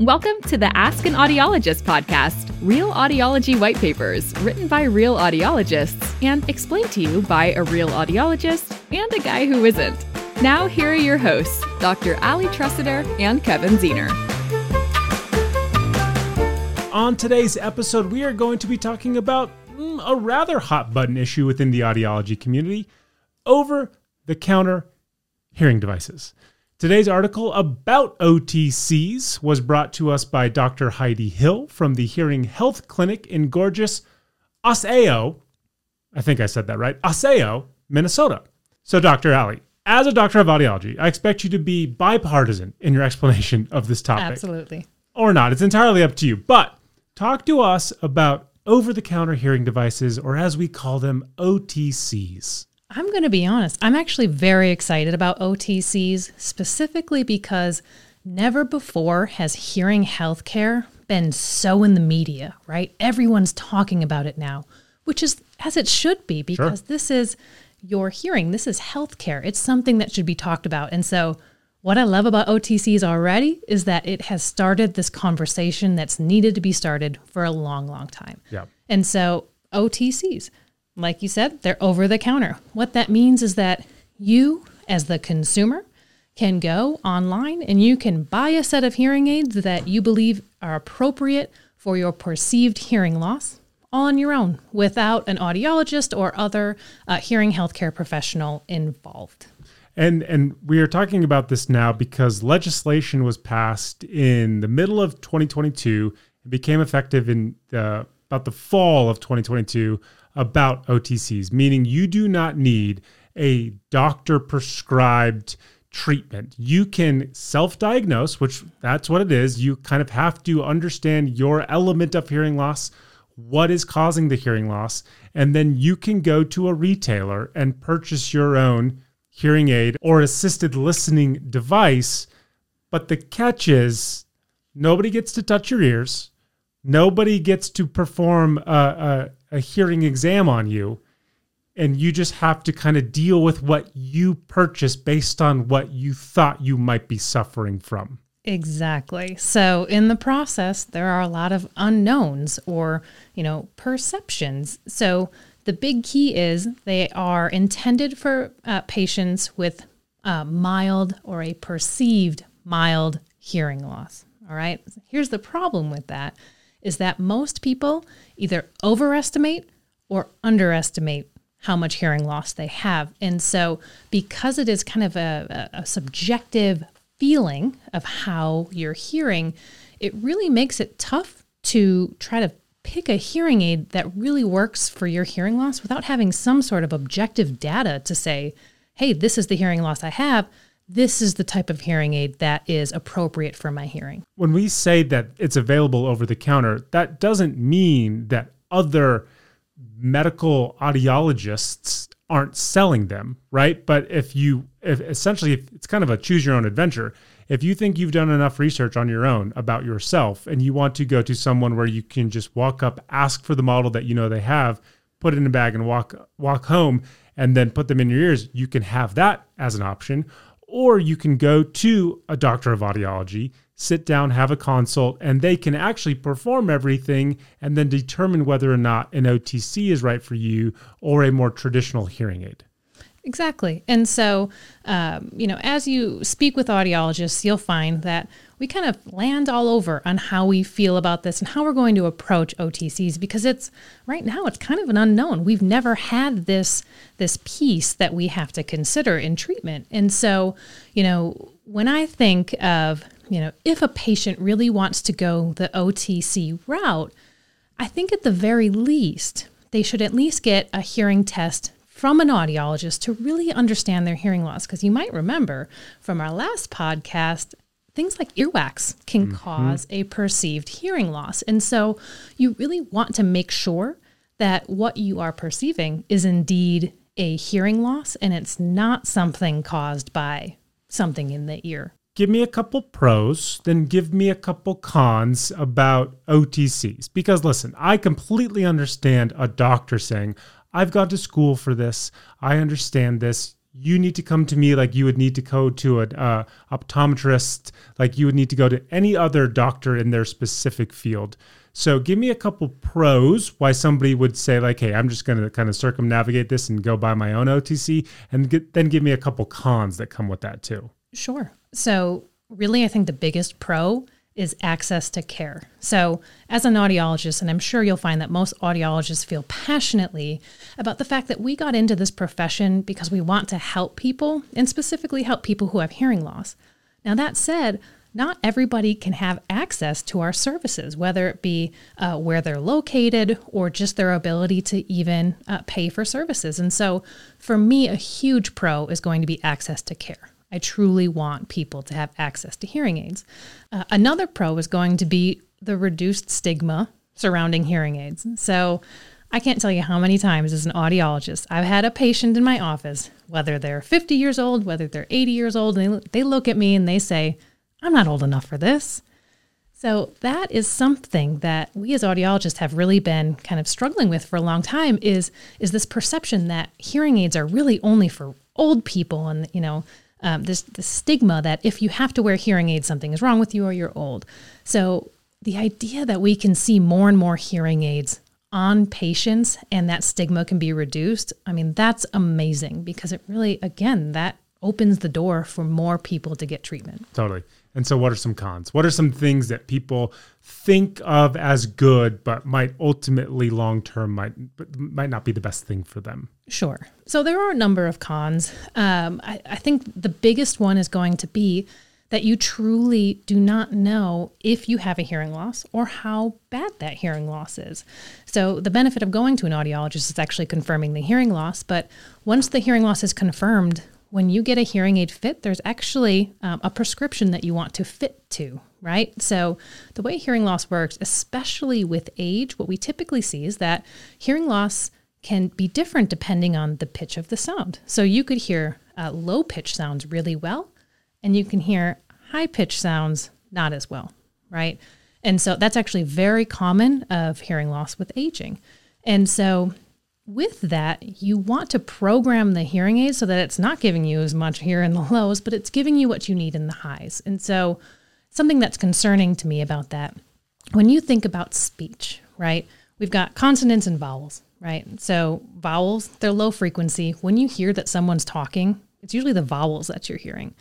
Welcome to the Ask an Audiologist podcast, real audiology white papers written by real audiologists and explained to you by a real audiologist and a guy who isn't. Now, here are your hosts, Dr. Allie Treseder and Kevin Zener. On today's episode, we are going to be talking about mm, a rather hot button issue within the audiology community over the counter hearing devices. Today's article about OTCs was brought to us by Dr. Heidi Hill from the Hearing Health Clinic in gorgeous Osseo. I think I said that right. Osseo, Minnesota. So, Dr. Allie, as a doctor of audiology, I expect you to be bipartisan in your explanation of this topic. Absolutely. Or not. It's entirely up to you. But talk to us about over the counter hearing devices, or as we call them, OTCs. I'm going to be honest. I'm actually very excited about OTCs, specifically because never before has hearing healthcare been so in the media, right? Everyone's talking about it now, which is as it should be because sure. this is your hearing. This is healthcare. It's something that should be talked about. And so, what I love about OTCs already is that it has started this conversation that's needed to be started for a long, long time. Yeah. And so, OTCs, like you said, they're over the counter. What that means is that you, as the consumer, can go online and you can buy a set of hearing aids that you believe are appropriate for your perceived hearing loss all on your own without an audiologist or other uh, hearing healthcare professional involved. And and we are talking about this now because legislation was passed in the middle of 2022 and became effective in the, about the fall of 2022 about OTCs, meaning you do not need a doctor prescribed treatment. You can self diagnose, which that's what it is. You kind of have to understand your element of hearing loss, what is causing the hearing loss, and then you can go to a retailer and purchase your own hearing aid or assisted listening device. But the catch is nobody gets to touch your ears. Nobody gets to perform a, a, a hearing exam on you. And you just have to kind of deal with what you purchased based on what you thought you might be suffering from. Exactly. So in the process, there are a lot of unknowns or, you know, perceptions. So the big key is they are intended for uh, patients with uh, mild or a perceived mild hearing loss. All right. Here's the problem with that is that most people either overestimate or underestimate how much hearing loss they have. And so, because it is kind of a, a, subjective feeling of how you're hearing, it really makes it tough to try to pick a hearing aid that really works for your hearing loss without having some sort of objective data to say, hey, this is the hearing loss I have this is the type of hearing aid that is appropriate for my hearing. When we say that it's available over the counter, that doesn't mean that other medical audiologists aren't selling them, right? But if you, if essentially, if it's kind of a choose your own adventure. If you think you've done enough research on your own about yourself and you want to go to someone where you can just walk up, ask for the model that you know they have, put it in a bag and walk walk home and then put them in your ears, you can have that as an option or you can go to a doctor of audiology, sit down, have a consult, and they can actually perform everything and then determine whether or not an OTC is right for you or a more traditional hearing aid. Exactly. And so, um, you know, as you speak with audiologists, you'll find that we kind of land all over on how we feel about this and how we're going to approach OTCs because it's right now it's kind of an unknown. We've never had this this piece that we have to consider in treatment. And so, you know, when I think of, you know, if a patient really wants to go the OTC route, I think at the very least they should at least get a hearing test from an audiologist to really understand their hearing loss. Because you might remember from our last podcast, things like earwax can mm-hmm. cause a perceived hearing loss. And so you really want to make sure that what you are perceiving is indeed a hearing loss and it's not something caused by something in the ear. Give me a couple pros, then give me a couple cons about OTCs. Because listen, I completely understand a doctor saying, I've gone to school for this. I understand this. You need to come to me like you would need to go to an uh, optometrist, like you would need to go to any other doctor in their specific field. So give me a couple pros why somebody would say like, "Hey, I'm just going to kind of circumnavigate this and go buy my own OTC," and get, then give me a couple cons that come with that too. Sure. So really, I think the biggest pro is access to care. So, as an audiologist, and I'm sure you'll find that most audiologists feel passionately about the fact that we got into this profession because we want to help people and specifically help people who have hearing loss. Now, that said, not everybody can have access to our services, whether it be uh, where they're located or just their ability to even uh, pay for services. And so, for me, a huge pro is going to be access to care. I truly want people to have access to hearing aids. Uh, another pro is going to be the reduced stigma surrounding hearing aids. So, I can't tell you how many times as an audiologist I've had a patient in my office, whether they're 50 years old, whether they're 80 years old, and they, they look at me and they say, I'm not old enough for this. So that is something that we as audiologists have really been kind of struggling with for a long time is is this perception that hearing aids are really only for old people and you know um, this the stigma that if you have to wear hearing aids, something is wrong with you or you're old. So the idea that we can see more and more hearing aids on patients and that stigma can be reduced, I mean, that's amazing because it really, again, that opens the door for more people to get treatment. Totally. And so, what are some cons? What are some things that people think of as good, but might ultimately long term might might not be the best thing for them? Sure. So there are a number of cons. Um, I, I think the biggest one is going to be that you truly do not know if you have a hearing loss or how bad that hearing loss is. So, the benefit of going to an audiologist is actually confirming the hearing loss. But once the hearing loss is confirmed, when you get a hearing aid fit, there's actually um, a prescription that you want to fit to, right? So, the way hearing loss works, especially with age, what we typically see is that hearing loss can be different depending on the pitch of the sound. So, you could hear uh, low pitch sounds really well, and you can hear high pitch sounds not as well, right? And so, that's actually very common of hearing loss with aging. And so, with that, you want to program the hearing aid so that it's not giving you as much here in the lows, but it's giving you what you need in the highs. And so, something that's concerning to me about that, when you think about speech, right? We've got consonants and vowels, right? So, vowels, they're low frequency. When you hear that someone's talking, it's usually the vowels that you're hearing.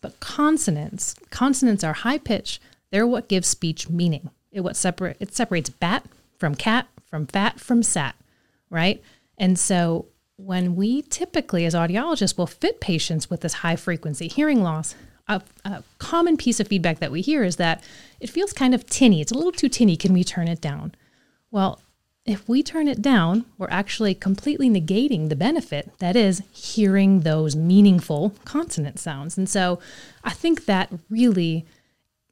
But consonants, consonants are high pitch. They're what gives speech meaning. It what separate it separates bat from cat, from fat from sat right? And so when we typically, as audiologists, will fit patients with this high frequency hearing loss, a, a, common piece of feedback that we hear is that it feels kind of tinny. It's a little too tinny. Can we turn it down? Well, if we turn it down, we're actually completely negating the benefit that is hearing those meaningful consonant sounds. And so I think that really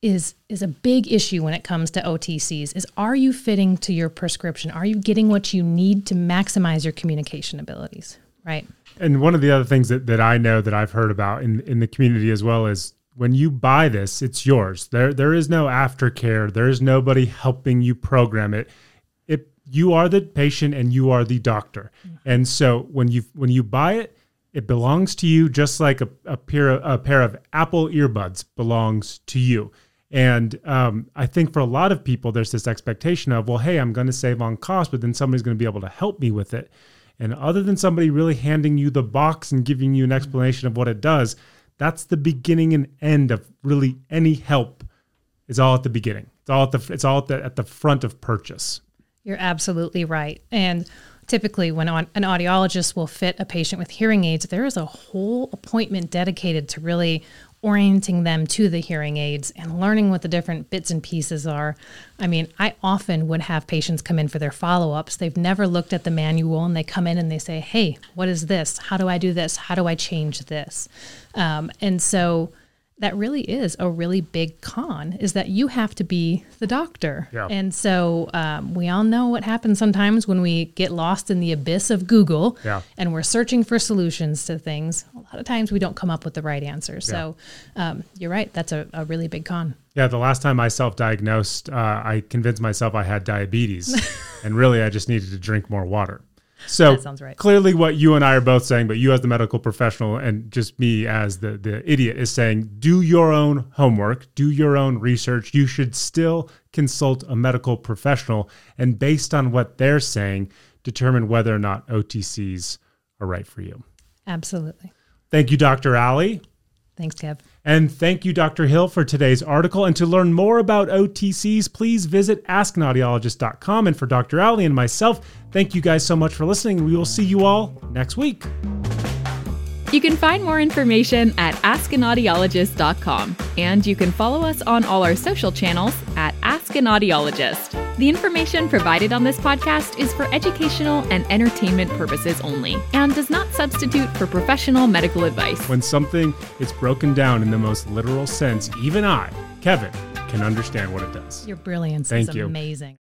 is is a big issue when it comes to OTCs is are you fitting to your prescription? Are you getting what you need to maximize your communication abilities? Right. And one of the other things that, that I know that I've heard about in, in the community as well is when you buy this, it's yours. There there is no aftercare. There is nobody helping you program it. It you are the patient and you are the doctor. Mm-hmm. And so when you when you buy it, it belongs to you just like a, a pair of, a pair of Apple earbuds belongs to you. And um, I think for a lot of people, there's this expectation of, well, hey, I'm going to save on cost, but then somebody's going to be able to help me with it. And other than somebody really handing you the box and giving you an explanation of what it does, that's the beginning and end of really any help. Is all at the beginning. It's all at the it's all at the, at the front of purchase. You're absolutely right. And typically, when an audiologist will fit a patient with hearing aids, there is a whole appointment dedicated to really orienting them to the hearing aids and learning what the different bits and pieces are. I mean, I often would have patients come in for their follow ups. They've never looked at the manual and they come in and they say, Hey, what is this? How do I do this? How do I change this? Um, and so that really is a really big con is that you have to be the doctor. Yeah. And so um, we all know what happens sometimes when we get lost in the abyss of Google yeah. and we're searching for solutions to things. A lot of times we don't come up with the right answer. Yeah. So um, you're right. That's a, a, really big con. Yeah. The last time I self diagnosed, uh, I convinced myself I had diabetes and really I just needed to drink more water. So That sounds right. clearly what you and I are both saying, but you as the medical professional and just me as the, the idiot is saying, do your own homework, do your own research. You should still consult a medical professional and based on what they're saying, determine whether or not OTCs are right for you. Absolutely. Thank you, Dr. Allie. Thanks, Kev. And thank you, Dr. Hill, for today's article. And to learn more about OTCs, please visit askanaudiologist.com. And for Dr. Allie and myself, thank you guys so much for listening. We will see you all next week. You can find more information at askanaudiologist.com, and you can follow us on all our social channels at Ask an Audiologist. The information provided on this podcast is for educational and entertainment purposes only and does not substitute for professional medical advice. When something is broken down in the most literal sense, even I, Kevin, can understand what it does. Your brilliance Thank is you. amazing.